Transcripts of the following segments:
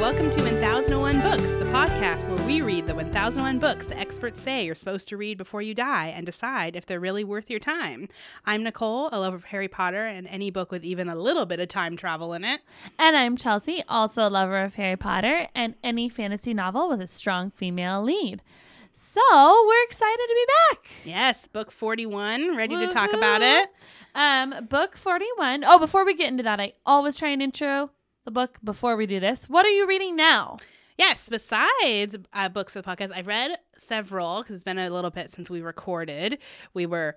welcome to 1001 Books, the podcast where we read the 1001 books the experts say you're supposed to read before you die and decide if they're really worth your time. I'm Nicole, a lover of Harry Potter and any book with even a little bit of time travel in it. And I'm Chelsea, also a lover of Harry Potter and any fantasy novel with a strong female lead. So we're excited to be back. Yes, book 41, ready to talk about it. Um, book 41. Oh, before we get into that, I always try and intro the book before we do this. What are you reading now? Yes, besides uh, books for the podcast, I've read several because it's been a little bit since we recorded. We were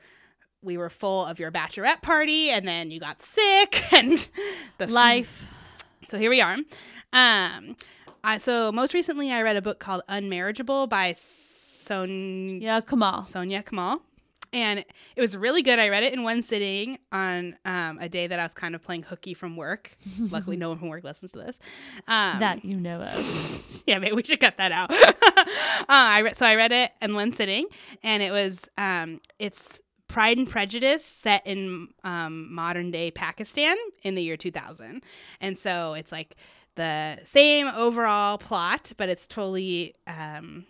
we were full of your bachelorette party, and then you got sick, and the Life. So here we are. Um, I, so most recently, I read a book called Unmarriageable by Soniah Kamal. Soniah Kamal. And it was really good. I read it in one sitting on um, a day that I was kind of playing hooky from work. Luckily, no one from work listens to this. Um, that you know of. yeah, maybe we should cut that out. uh, I re- so I read it in one sitting, and it was um, it's Pride and Prejudice set in um, modern day Pakistan in the year 2000, and so it's like the same overall plot, but it's totally. Um,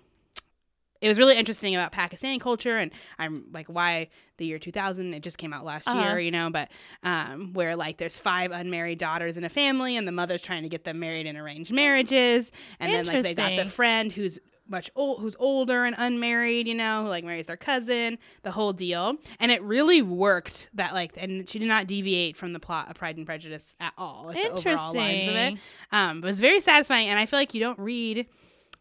it was really interesting about Pakistani culture and I'm like why the year 2000 it just came out last Uh-huh. year you know but um, where like there's five unmarried daughters in a family and the mother's trying to get them married in arranged marriages and then like they got the friend who's much old who's older and unmarried you know who like marries their cousin the whole deal and it really worked that like and she did not deviate from the plot of pride and prejudice at all like the overall lines of it Interesting. um but it was very satisfying and i feel like you don't read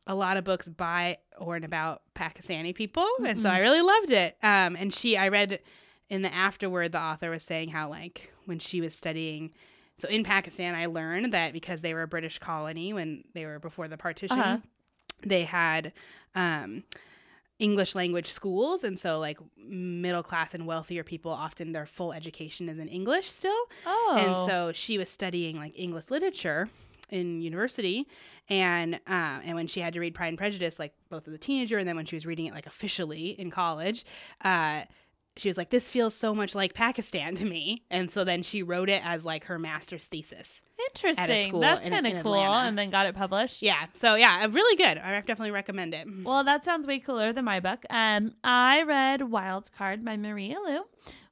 a lot of books by or about pakistani people and so i really loved it um and she i read in the afterword the author was saying how like when she was studying so in pakistan i learned that because they were a british colony when they were before the partition Uh-huh. they had um English language schools and so like middle class and wealthier people often their full education is in English still Oh. and so she was studying like English literature in university and uh, and when she had to read Pride and Prejudice like both as a teenager and then when she was reading it like officially in college uh she was like this feels so much like Pakistan to me and so then she wrote it as like her master's thesis Interesting. That's in- kind of cool. Atlanta. And then got it published. yeah so yeah really good I definitely recommend it Well, that sounds way cooler than my book. Um, I read Wild Card by Maria Lu,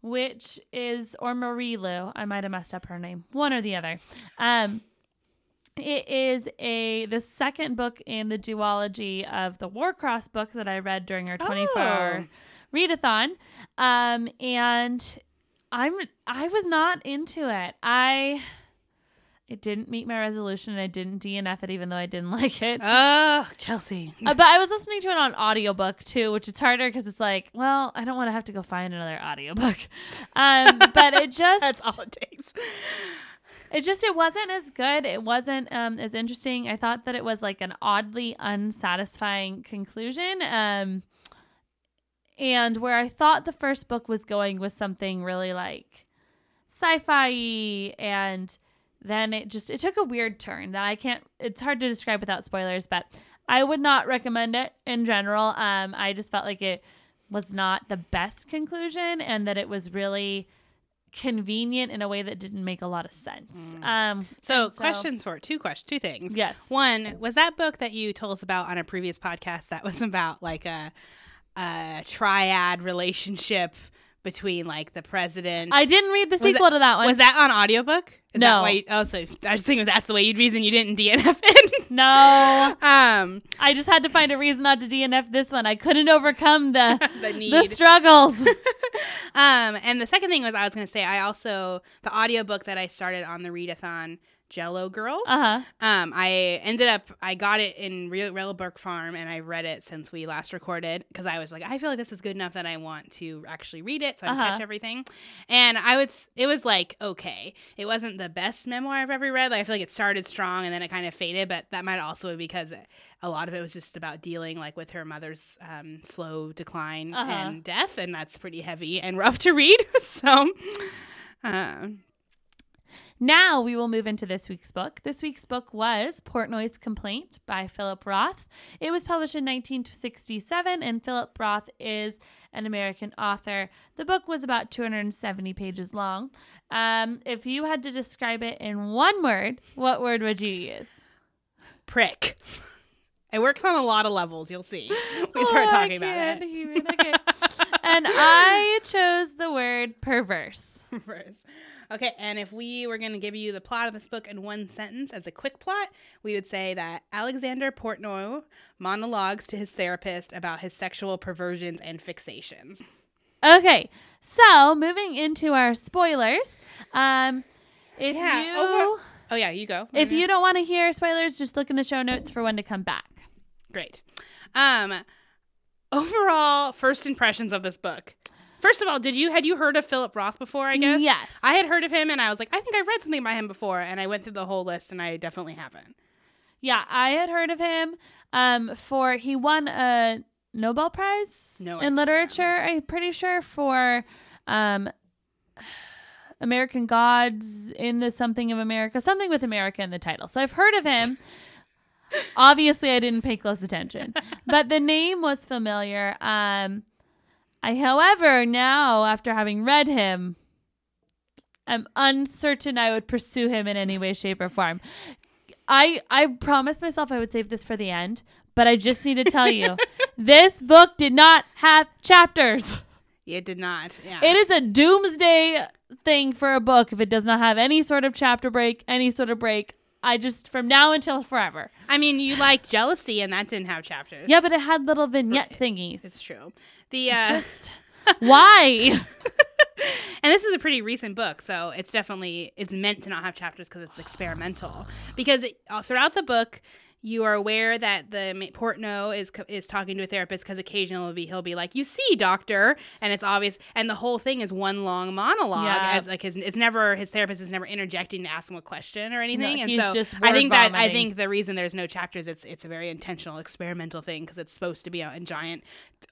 which is or Marie Lu. I might have messed up her name, one or the other. Um, it is a the second book in the duology of the Warcross book that I read during our 24 hour readathon. Um, and I'm I was not into it. I it didn't meet my resolution. I didn't DNF it, even though I didn't like it. oh Chelsea Uh, but I was listening to it on audiobook too, which is harder because it's like, well, I don't want to have to go find another audiobook. Um, but it just, that's all it takes it just, it wasn't as good. It wasn't um, as interesting. I thought that it was like an oddly unsatisfying conclusion. Um, and where I thought the first book was going was something really like sci-fi and then it just it took a weird turn that I can't it's hard to describe without spoilers, but I would not recommend it in general. Um I just felt like it was not the best conclusion and that it was really convenient in a way that didn't make a lot of sense. Um So, and questions for two questions, two things. Yes. One was that book that you told us about on a previous podcast that was about like a, a triad relationship between like the president. I didn't read the Was sequel it- to that one. was that on audiobook? Is that No. why you- oh, so I was thinking that's the way you'd reason you didn't DNF it. No. um, I just had to find a reason not to DNF this one. I couldn't overcome the the the struggles. um, and the second thing was I was going to say I also the audiobook that I started on the readathon Jello Girls. Uh-huh. Um, I ended up I got it in Real Railbrook Farm and I read it since we last recorded because I was like I feel like this is good enough that I want to actually read it so I can Uh-huh. catch everything. And I would it was like okay, it wasn't the best memoir I've ever read. Like I feel like it started strong and then it kind of faded, but that might also be because a lot of it was just about dealing like with her mother's um, slow decline Uh-huh. and death, and that's pretty heavy and rough to read. so. Um, Now we will move into this week's book. This week's book was Portnoy's Complaint by Philip Roth. It was published in 1967, and Philip Roth is an American author. The book was about 270 pages long. Um, if you had to describe it in one word, what word would you use? prick. It works on a lot of levels. You'll see. We start Oh, talking about it. even- okay. and I chose the word perverse. First. Okay, and if we were going to give you the plot of this book in one sentence as a quick plot, we would say that Alexander Portnoy monologues to his therapist about his sexual perversions and fixations. Okay, so moving into our spoilers. Um, if Yeah, you over- Oh yeah, you go. if you don't want to hear spoilers, just look in the show notes for when to come back. Great. Um overall first impressions of this book. First of all, did you had you heard of Philip Roth before, I guess? Yes. I had heard of him and I was like, I think I've read something by him before and I went through the whole list and I definitely haven't. Yeah, I had heard of him. Um, for he won a Nobel Prize No in literature. I'm pretty sure for um, American Gods in the something of America, something with America in the title. So I've heard of him. Obviously, I didn't pay close attention, but the name was familiar. Um, I, however, now after having read him, I'm uncertain I would pursue him in any way, shape, or form. I I promised myself I would save this for the end, but I just need to tell you, this book did not have chapters. It did not. Yeah. It is a doomsday thing for a book if it does not have any sort of chapter break, any sort of break. I just from now until forever. I mean, you liked Jealousy and that didn't have chapters. Yeah, but it had little vignette thingies. It's true. The uh just why? and this is a pretty recent book so it's definitely it's meant to not have chapters because it's experimental because it, uh, throughout the book you are aware that the Portnoy is is talking to a therapist because occasionally he'll be, he'll be like, "You see, doctor," and it's obvious, and the whole thing is one long monologue. Yeah. As like his, it's never his therapist is never interjecting to ask him a question or anything, and he's so just I think that I think the reason there's no chapters it's it's a very intentional experimental thing because it's supposed to be a, a giant,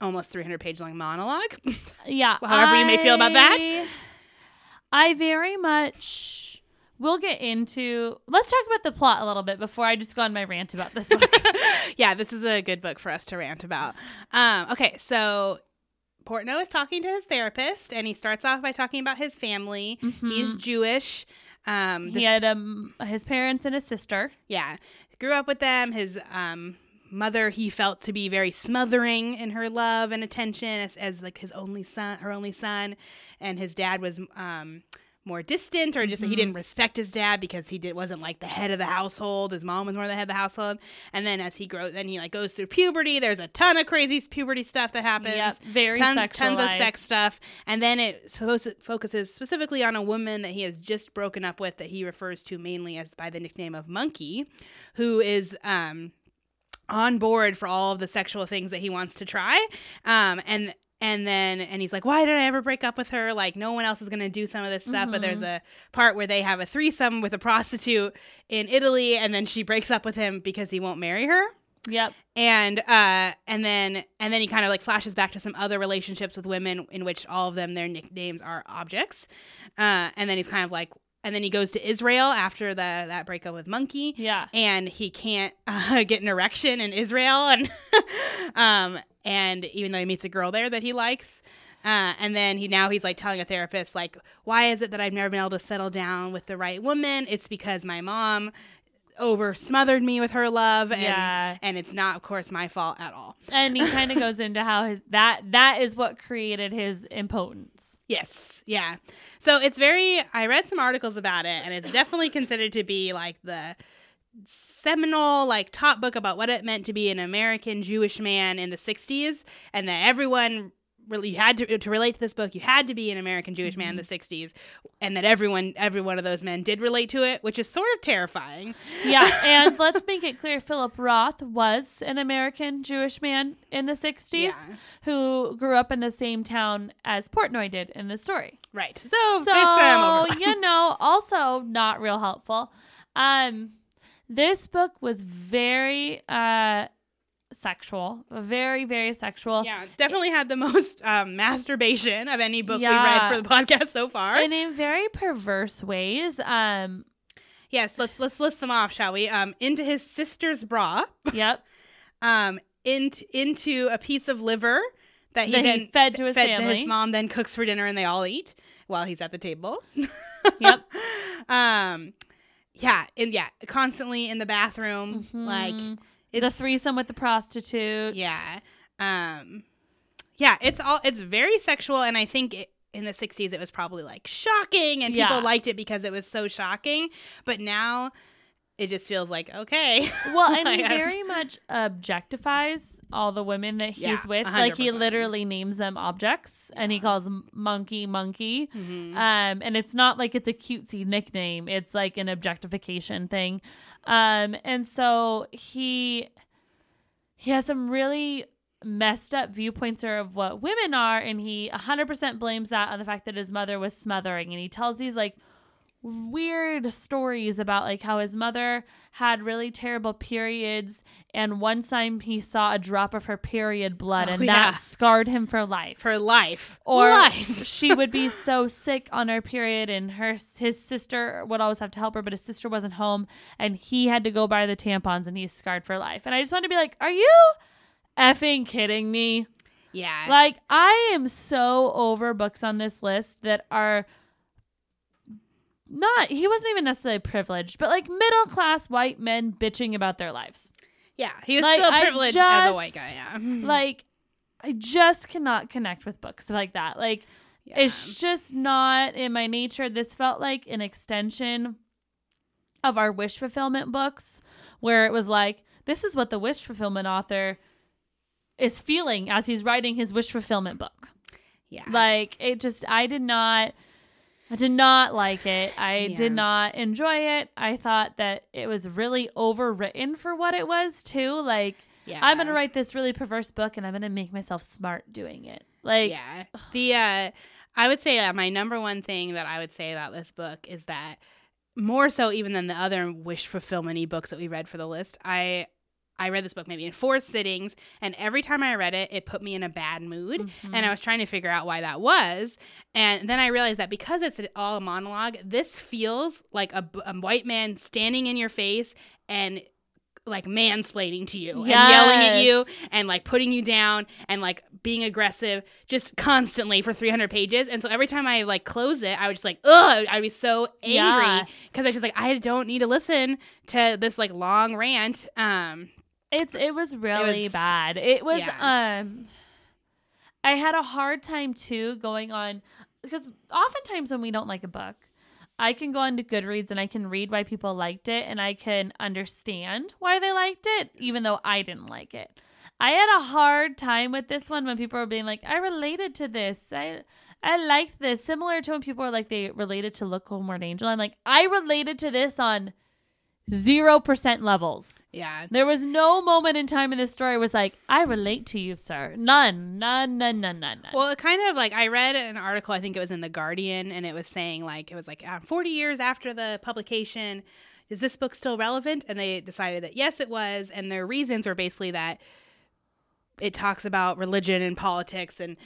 almost 300 page long monologue. yeah. However you may feel about that. I- I very much we'll get into let's talk about the plot a little bit before I just go on my rant about this book. yeah, this is a good book for us to rant about. Um, okay, so Portnoy is talking to his therapist, and he starts off by talking about his family. He's Jewish. Um, he had um his parents and his sister. yeah, grew up with them. His um, mother he felt to be very smothering in her love and attention as, as like his only son, her only son, and his dad was um, more distant or just that he didn't respect his dad because he did wasn't like the head of the household. His mom was more the head of the household. And then as he grows, then he like goes through puberty. There's a ton of crazy puberty stuff that happens. Yep, very tons, tons of sex stuff. And then it supposed focuses specifically on a woman that he has just broken up with that he refers to mainly as by the nickname of Monkey, who is um on board for all of the sexual things that he wants to try. Um and and then and he's like, Why did I ever break up with her? Like no one else is gonna do some of this stuff. But there's a part where they have a threesome with a prostitute in Italy and then she breaks up with him because he won't marry her Yep. and uh and then and then he kind of like flashes back to some other relationships with women in which all of them their nicknames are objects uh and then he's kind of like and then he goes to Israel after the that breakup with Monkey Yeah. and he can't uh, get an erection in Israel and um and even though he meets a girl there that he likes uh, and then he now he's like telling a therapist like why is it that I've never been able to settle down with the right woman it's because my mom over smothered me with her love and Yeah. and it's not of course my fault at all And he kind of goes into how his that that is what created his impotence. Yes yeah. So it's very i read some articles about it and it's definitely considered to be like the seminal like top book about what it meant to be an american jewish man in the 60s and that everyone really you had to to relate to this book you had to be an american jewish man in the 60s and that everyone every one of those men did relate to it which is sort of terrifying Yeah, and let's make it clear Philip Roth was an American Jewish man in the 60s Yeah. who grew up in the same town as Portnoy did in the story. right so, so, there's some overlap. you know, also not real helpful. Um this book was very uh sexual, very very sexual. Yeah, definitely had the most um, masturbation of any book Yeah. we've read for the podcast so far. And in very perverse ways. Um yes, let's let's list them off, shall we? Um, into his sister's bra, yep. um, into into a piece of liver that he That he then fed to his that family. his mom then cooks for dinner and they all eat while he's at the table. Yep. um, yeah, and yeah, constantly in the bathroom, like Mhm. it's the threesome with the prostitute. Yeah. Um yeah, it's all it's very sexual and I think it, in the 60s it was probably like shocking and people Yeah. liked it because it was so shocking, but now it just feels like okay. Well, and he Like, I- very much objectifies all the women that he's Yeah, with. Like he literally names them objects, and he calls them monkey, monkey. Mhm. Um, and it's not like it's a cutesy nickname; it's like an objectification thing. Um, and so he he has some really messed up viewpoints of what women are, and he 100% blames that on the fact that his mother was smothering, and he tells these like weird stories about like how his mother had really terrible periods and one time he saw a drop of her period blood Oh, and yeah. that scarred him for life For life. or life. she would be so sick on her period and her his sister would always have to help her but his sister wasn't home and he had to go buy the tampons and he's scarred for life and i just want to be like are you effing kidding me Yeah. like i am so over books on this list that are not he wasn't even necessarily privileged but like middle class white men bitching about their lives yeah, he was like, still privileged as a white guy, yeah. like i just cannot connect with books like that like yeah. it's just not in my nature. This felt like an extension of our wish fulfillment books, where it was like, this is what the wish fulfillment author is feeling as he's writing his wish fulfillment book. yeah. Like, it just, I did not. I did not like it. I Yeah. did not enjoy it. I thought that it was really overwritten for what it was, too. Like, yeah. I'm going to write this really perverse book and I'm going to make myself smart doing it. Like, yeah. The uh I would say that my number one thing that I would say about this book is that more so even than the other wish fulfillment books that we read for the list, I I read this book maybe in four sittings, and every time I read it, it put me in a bad mood. mhm. And I was trying to figure out why that was. And then I realized that because it's all a monologue, this feels like a white man standing in your face and like mansplaining to you and yelling at you and like putting you down and like being aggressive just constantly for 300 pages. And so every time I like close it, I would just like, ugh, I'd be so angry because I just like, I don't need to listen to this like long rant. Um, It's it was really was- bad. It was yeah. um I had a hard time too going on because oftentimes when we don't like a book, I can go onto Goodreads and I can read why people liked it and I can understand why they liked it even though I didn't like it. I had a hard time with this one when people were being like, I related to this. I I liked this. Similar to when people are like they related to Look Homeward Angel. I'm like, I related to this on zero percent levels. yeah. There was no moment in time in this story was like, I relate to you, sir. None, none, none, none, none, none. Well, it kind of like I read an article, I think it was in The Guardian, and it was saying like, it was like uh, 40 years after the publication, is this book still relevant? And they decided that yes, it was. And their reasons were basically that it talks about religion and politics and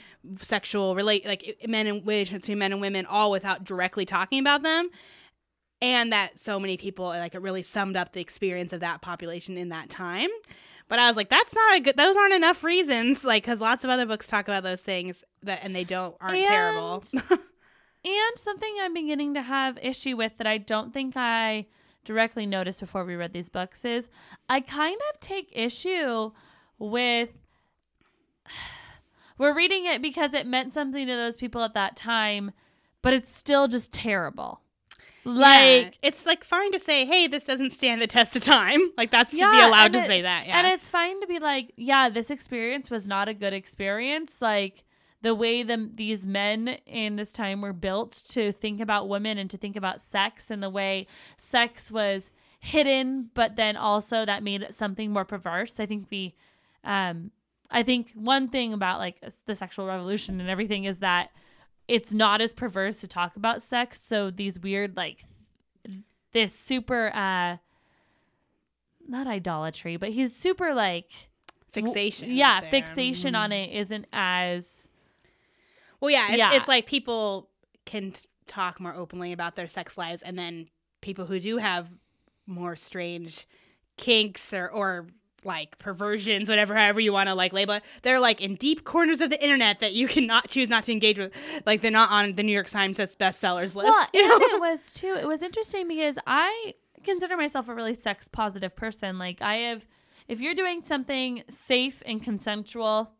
sexual relate like men and relations between men and women all without directly talking about them and that so many people like it really summed up the experience of that population in that time but i was like that's not a good those aren't enough reasons like because lots of other books talk about those things that and they don't aren't terrible and something I'm beginning to have issue with that I don't think I directly noticed before we read these books is I kind of take issue with we're reading it because it meant something to those people at that time, but it's still just terrible. Like Yeah. it's like fine to say hey this doesn't stand the test of time like that's should be allowed to it- say that yeah And it's fine to be like, yeah, this experience was not a good experience. Like the way the, these men in this time were built to think about women and to think about sex and the way sex was hidden, but then also that made it something more perverse. I think we, um, I think one thing about like the sexual revolution and everything is that it's not as perverse to talk about sex. So these weird, like, this super, uh, not idolatry, but he's super like fixation I'd yeah, or- fixation on it isn't as Well, yeah, it's, Yeah. it's like people can t- talk more openly about their sex lives, and then people who do have more strange kinks or or like perversions, whatever, however you want to like label it, they're like in deep corners of the internet that you cannot choose not to engage with. Like they're not on the New York Times bestsellers list. well, you know? it was too. It was interesting because I consider myself a really sex positive person. Like I have if you're doing something safe and consensual,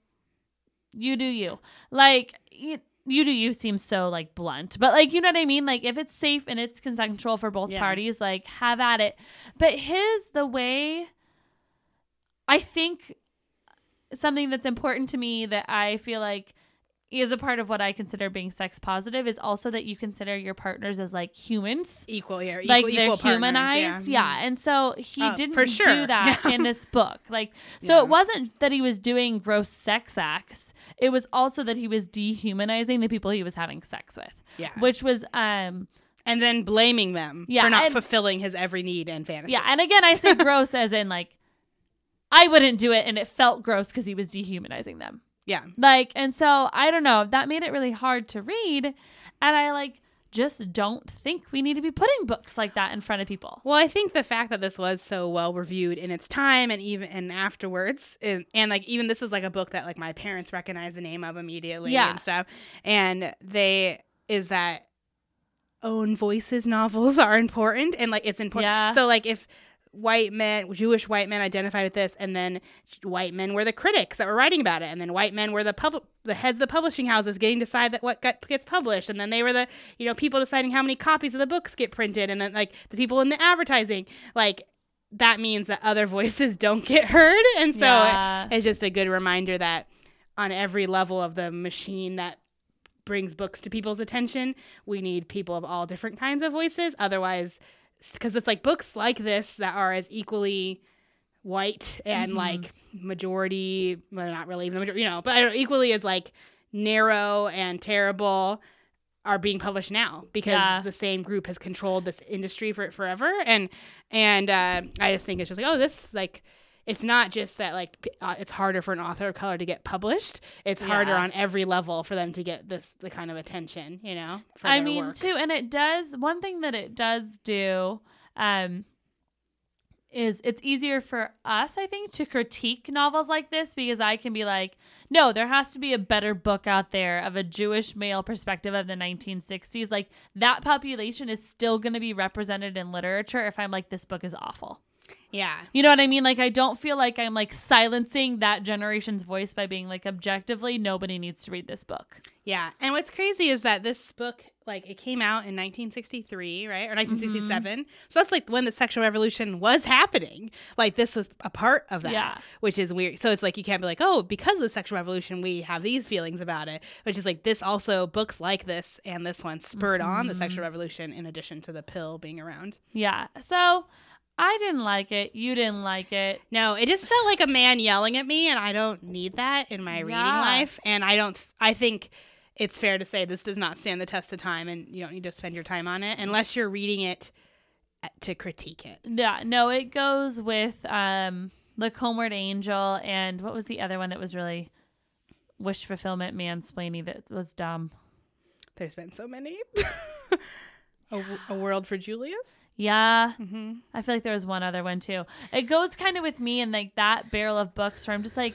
you do you. Like you, you do you seems so like blunt, but like you know what I mean? Like if it's safe and it's consensual for both Yeah. parties, like have at it. But his the way I think something that's important to me that I feel like is a part of what I consider being sex positive is also that you consider your partners as like humans. Equal, yeah. Equal, like they're partners, humanized, yeah. And so he Oh, didn't sure. do that Yeah. in this book. Like, so Yeah. it wasn't that he was doing gross sex acts. It was also that he was dehumanizing the people he was having sex with, Yeah. which was um and then blaming them Yeah, for not and- fulfilling his every need and fantasy. yeah. And again, I say gross as in like I wouldn't do it, and it felt gross because he was dehumanizing them. Yeah. Like, and so I don't know. That made it really hard to read. And I like just don't think we need to be putting books like that in front of people. Well, I think the fact that this was so well reviewed in its time and even and afterwards, and, and like even this is like a book that like my parents recognize the name of immediately Yeah. and stuff, and they is that own voices novels are important and like it's important. Yeah. So like if white men, Jewish white men identified with this, and then white men were the critics that were writing about it, and then white men were the pub- the heads of the publishing houses getting to decide that what got, gets published, and then they were the you know people deciding how many copies of the books get printed, and then like the people in the advertising, like that means that other voices don't get heard, and so Yeah. it, it's just a good reminder that on every level of the machine that brings books to people's attention, we need people of all different kinds of voices. Otherwise, because it's like books like this that are as equally white and Mhm. like majority, well, not really even the majority, you know, but I don't know, equally as like narrow and terrible are being published now because Yeah. the same group has controlled this industry for forever and and uh, I just think it's just like oh this like it's not just that like uh, it's harder for an author of color to get published it's harder on every level for them to get this the kind of attention you know I mean, work. too, and it does one thing that it does do um, is it's easier for us, I think, to critique novels like this because I can be like, no, there has to be a better book out there of a Jewish male perspective of the 1960s. Like that population is still going to be represented in literature if I'm like, this book is awful. Yeah You know what I mean? Like I don't feel like I'm like silencing that generation's voice by being like objectively nobody needs to read this book. Yeah. And what's crazy is that this book, like, it came out in 1963, right? Or 1967. Mm-hmm. So that's like when the sexual revolution was happening. Like, this was a part of that, Yeah. which is weird. So it's like, you can't be like, oh, because of the sexual revolution, we have these feelings about it. Which is like, this also, books like this and this one spurred on the sexual mm-hmm. revolution in addition to the pill being around. Yeah. So I didn't like it. You didn't like it. No, it just felt like a man yelling at me, and I don't need that in my reading life. And I don't, I think it's fair to say this does not stand the test of time, and you don't need to spend your time on it unless you're reading it uh, to critique it. Yeah. No, it goes with um Look Homeward Angel and what was the other one that was really wish fulfillment mansplaining that was dumb? There's been so many. A world for Julius. Yeah. Mm-hmm. I feel like there was one other one too. It goes kind of with me and like that barrel of books where I'm just like,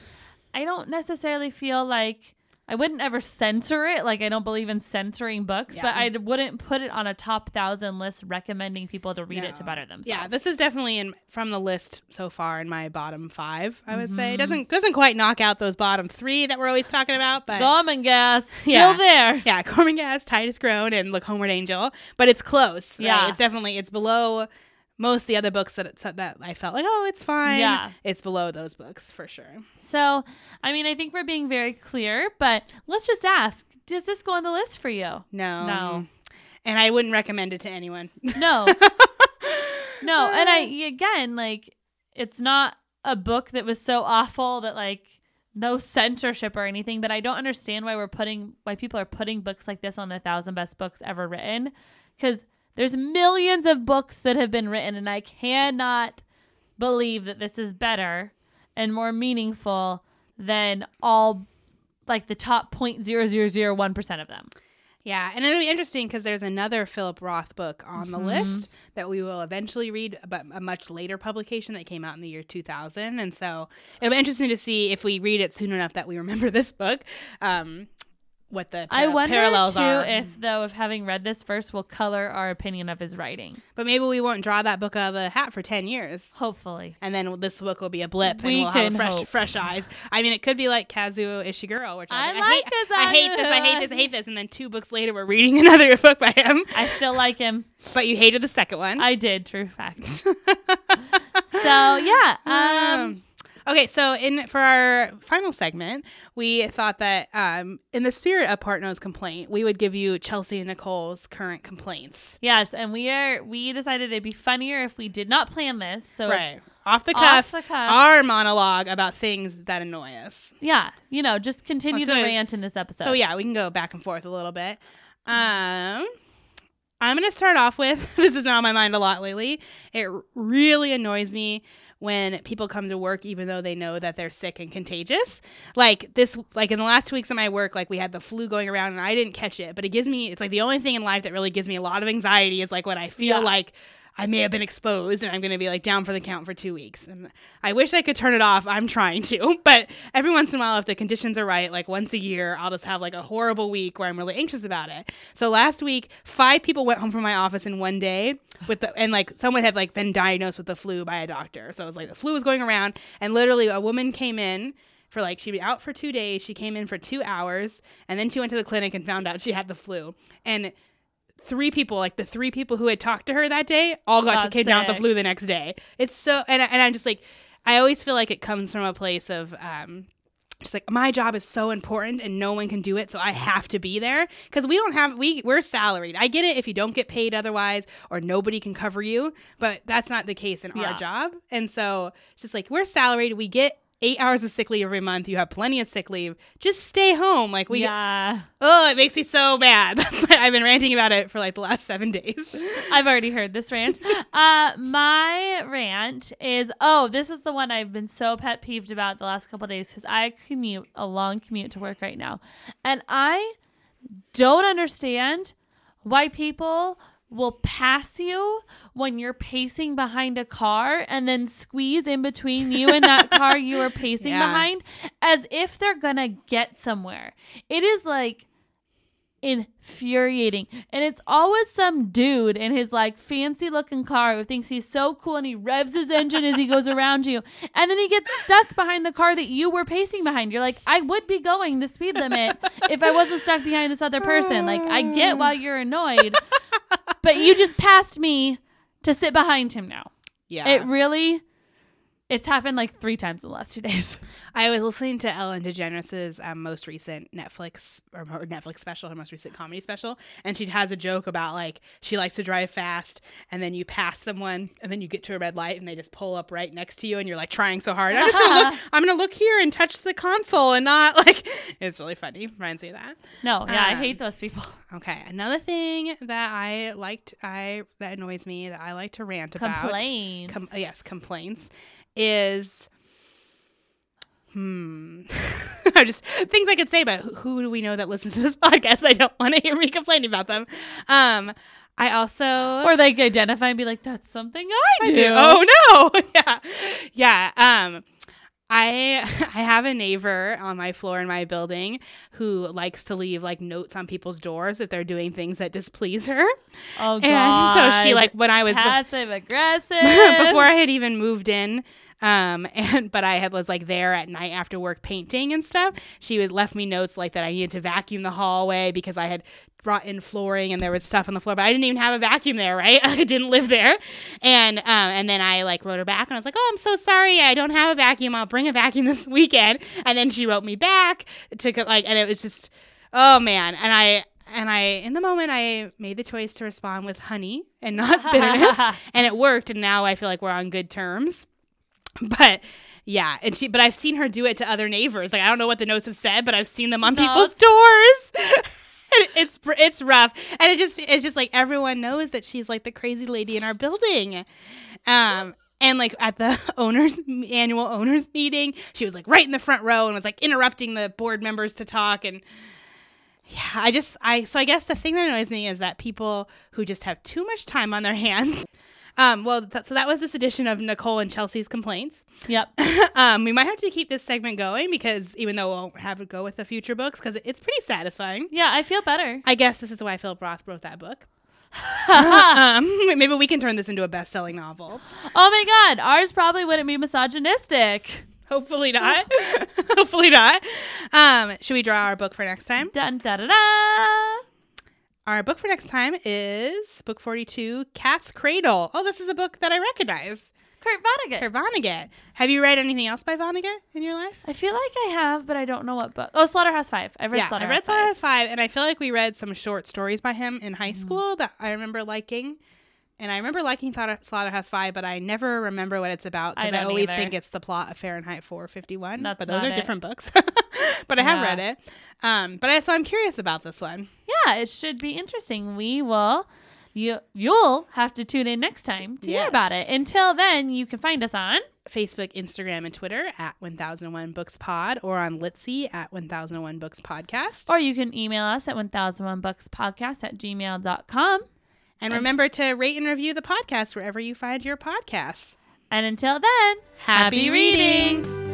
I don't necessarily feel like I wouldn't ever censor it. Like I don't believe in censoring books, but I wouldn't put it on a top thousand list recommending people to read it to better themselves. Yeah, this is definitely in from the list so far in my bottom five. I would say it doesn't doesn't quite knock out those bottom three that we're always talking about, but Gormenghast still Yeah. there. Yeah, Gormenghast, Titus Groan, and Look Homeward Angel. But it's close. right? Yeah. It's definitely it's below most of the other books that it's, that I felt like, oh, it's fine. Yeah. It's below those books for sure. So, I mean, I think we're being very clear, but let's just ask: Does this go on the list for you? No. No. And I wouldn't recommend it to anyone. No, no. And I again, like, it's not a book that was so awful that like no censorship or anything. But I don't understand why we're putting why people are putting books like this on the thousand best books ever written, because there's millions of books that have been written, and I cannot believe that this is better and more meaningful than all like the top 0.0001% of them. Yeah, and it'll be interesting because there's another Philip Roth book on the Mhm. list that we will eventually read, but a much later publication that came out in the year 2000. And so it'll be interesting to see if we read it soon enough that we remember this book. Um, what the I wonder parallels too are. if though if having read this first will color our opinion of his writing. but maybe we won't draw that book out of the hat for ten years. Hopefully. And then this book will be a blip, We and we'll have fresh, hope. fresh eyes. I mean, it could be like Kazuo Ishiguro, which I, I like I hate, I hate this, I hate this, I hate this, and then two books later, we're reading another book by him. I still like him. But you hated the second one. I did, true fact. so yeah. Um Um, okay, so in for our final segment, we thought that um, in the spirit of Portnoy's complaint, we would give you Chelsea and Nicole's current complaints. yes, and we are we decided it'd be funnier if we did not plan this. So it's right. Off the cuff, off the cuff. our monologue about things that annoy us. yeah, you know, just continue Oh, so- the rant in this episode. So yeah, we can go back and forth a little bit. Um, I'm gonna start off with this has been on my mind a lot lately. It really annoys me when people come to work even though they know that they're sick and contagious. Like this, like in the last two weeks of my work, like we had the flu going around and I didn't catch it, but it gives me. It's like the only thing in life that really gives me a lot of anxiety is like when I feel Yeah. like. I may have been exposed and I'm going to be like down for the count for two weeks. And I wish I could turn it off. I'm trying to. But every once in a while, if the conditions are right, like once a year, I'll just have like a horrible week where I'm really anxious about it. So last week, five people went home from my office in one day with the, and like someone had like been diagnosed with the flu by a doctor. So it was like the flu was going around and literally a woman came in for like she'd be out for two days. She came in for two hours and then she went to the clinic and found out she had the flu. And three people, like the three people who had talked to her that day, all got, to Got came down with the flu the next day. It's so, and, and I'm just like, I always feel like it comes from a place of, um, just like my job is so important and no one can do it so i have to be there because we don't have we we're salaried i get it if you don't get paid otherwise or nobody can cover you but that's not the case in Yeah. our job and so it's just like we're salaried we get eight hours of sick leave every month. You have plenty of sick leave. Just stay home. Like we yeah, oh it makes me so mad. I've been ranting about it for like the last seven days. I've already heard this rant. Uh, my rant is oh, this is the one I've been so pet peeved about the last couple of days because I commute a long commute to work right now, and I don't understand why people will pass you when you're pacing behind a car and then squeeze in between you and that car you were pacing Yeah. behind as if they're gonna get somewhere. It is like infuriating. And it's always some dude in his like fancy looking car who thinks he's so cool and he revs his engine as he goes around you. And then he gets stuck behind the car that you were pacing behind. You're like, I would be going the speed limit if I wasn't stuck behind this other person. Like, I get why you're annoyed, but you just passed me to sit behind him now. yeah It really. It's happened like three times in the last two days. I was listening to Ellen DeGeneres' um, most recent Netflix or her Netflix special, her most recent comedy special, and she has a joke about like she likes to drive fast, and then you pass someone, and then you get to a red light, and they just pull up right next to you, and you're like trying so hard. I'm just gonna look. I'm gonna look here and touch the console, and not like. It's really funny. Reminds me of that. No, yeah, I Um, hate those people. Okay, another thing that I liked, I that annoys me that I like to rant about. Complaints. Com- yes, complaints is hmm. I just things I could say, but who, who do we know that listens to this podcast? I don't want to hear me complaining about them. Um, I also Or like identify and be like, that's something I, I do. do. Oh no, yeah, yeah. Um, I I have a neighbor on my floor in my building who likes to leave like notes on people's doors if they're doing things that displease her. Oh, God. And so she like when I was passive aggressive. before I had even moved in. Um and but I had was like there at night after work painting and stuff. She was left me notes like that I needed to vacuum the hallway because I had brought in flooring and there was stuff on the floor, but I didn't even have a vacuum there, right? I didn't live there. And um and then I like wrote her back and I was like, "Oh, I'm so sorry. I don't have a vacuum. I'll bring a vacuum this weekend." And then she wrote me back to co- like and it was just oh man. And I and I in the moment I made the choice to respond with honey and not bitterness and it worked and now I feel like we're on good terms. But yeah, and she but I've seen her do it to other neighbors. Like I don't know what the notes have said, but I've seen them on people's doors. And it's it's rough. And it just it's just like everyone knows that she's like the crazy lady in our building. Um and like at the owners annual owners meeting, she was like right in the front row and was like interrupting the board members to talk and yeah, I just I so I guess the thing that annoys me is that people who just have too much time on their hands Um, well, so that was this edition of Nicole and Chelsea's complaints. Yep. um, we might have to keep this segment going because even though we'll have it go with the future books because it's pretty satisfying. Yeah, I feel better. I guess this is why Philip Roth wrote that book. um, maybe we can turn this into a best-selling novel. Oh my god, ours probably wouldn't be misogynistic. Hopefully not. Hopefully not. Um, should we draw our book for next time? Dun da da da. Our book for next time is book 42, Cat's Cradle. Oh, this is a book that I recognize. Kurt Vonnegut. Kurt Vonnegut. Have you read anything else by Vonnegut in your life? I feel like I have, but I don't know what book. Oh, Slaughterhouse Five. I've read yeah, I Slaughterhouse read Five. Slaughterhouse Five, and I feel like we read some short stories by him in high school that I remember liking. And I remember liking Slaughter- Slaughterhouse Five, but I never remember what it's about because I, don't always either. think it's the plot of Fahrenheit 451. That's but those are it. different books. but I have Yeah. read it. Um, but I, so I'm curious about this one. Yeah, it should be interesting. We will. You you'll have to tune in next time to hear about it. Until then, you can find us on Facebook, Instagram, and Twitter at 1001 Books Pod or on Litsy at 1001 Books Podcast. or you can email us at 1001bookspodcast at gmail.com. And remember to rate and review the podcast wherever you find your podcasts. And until then, Happy reading.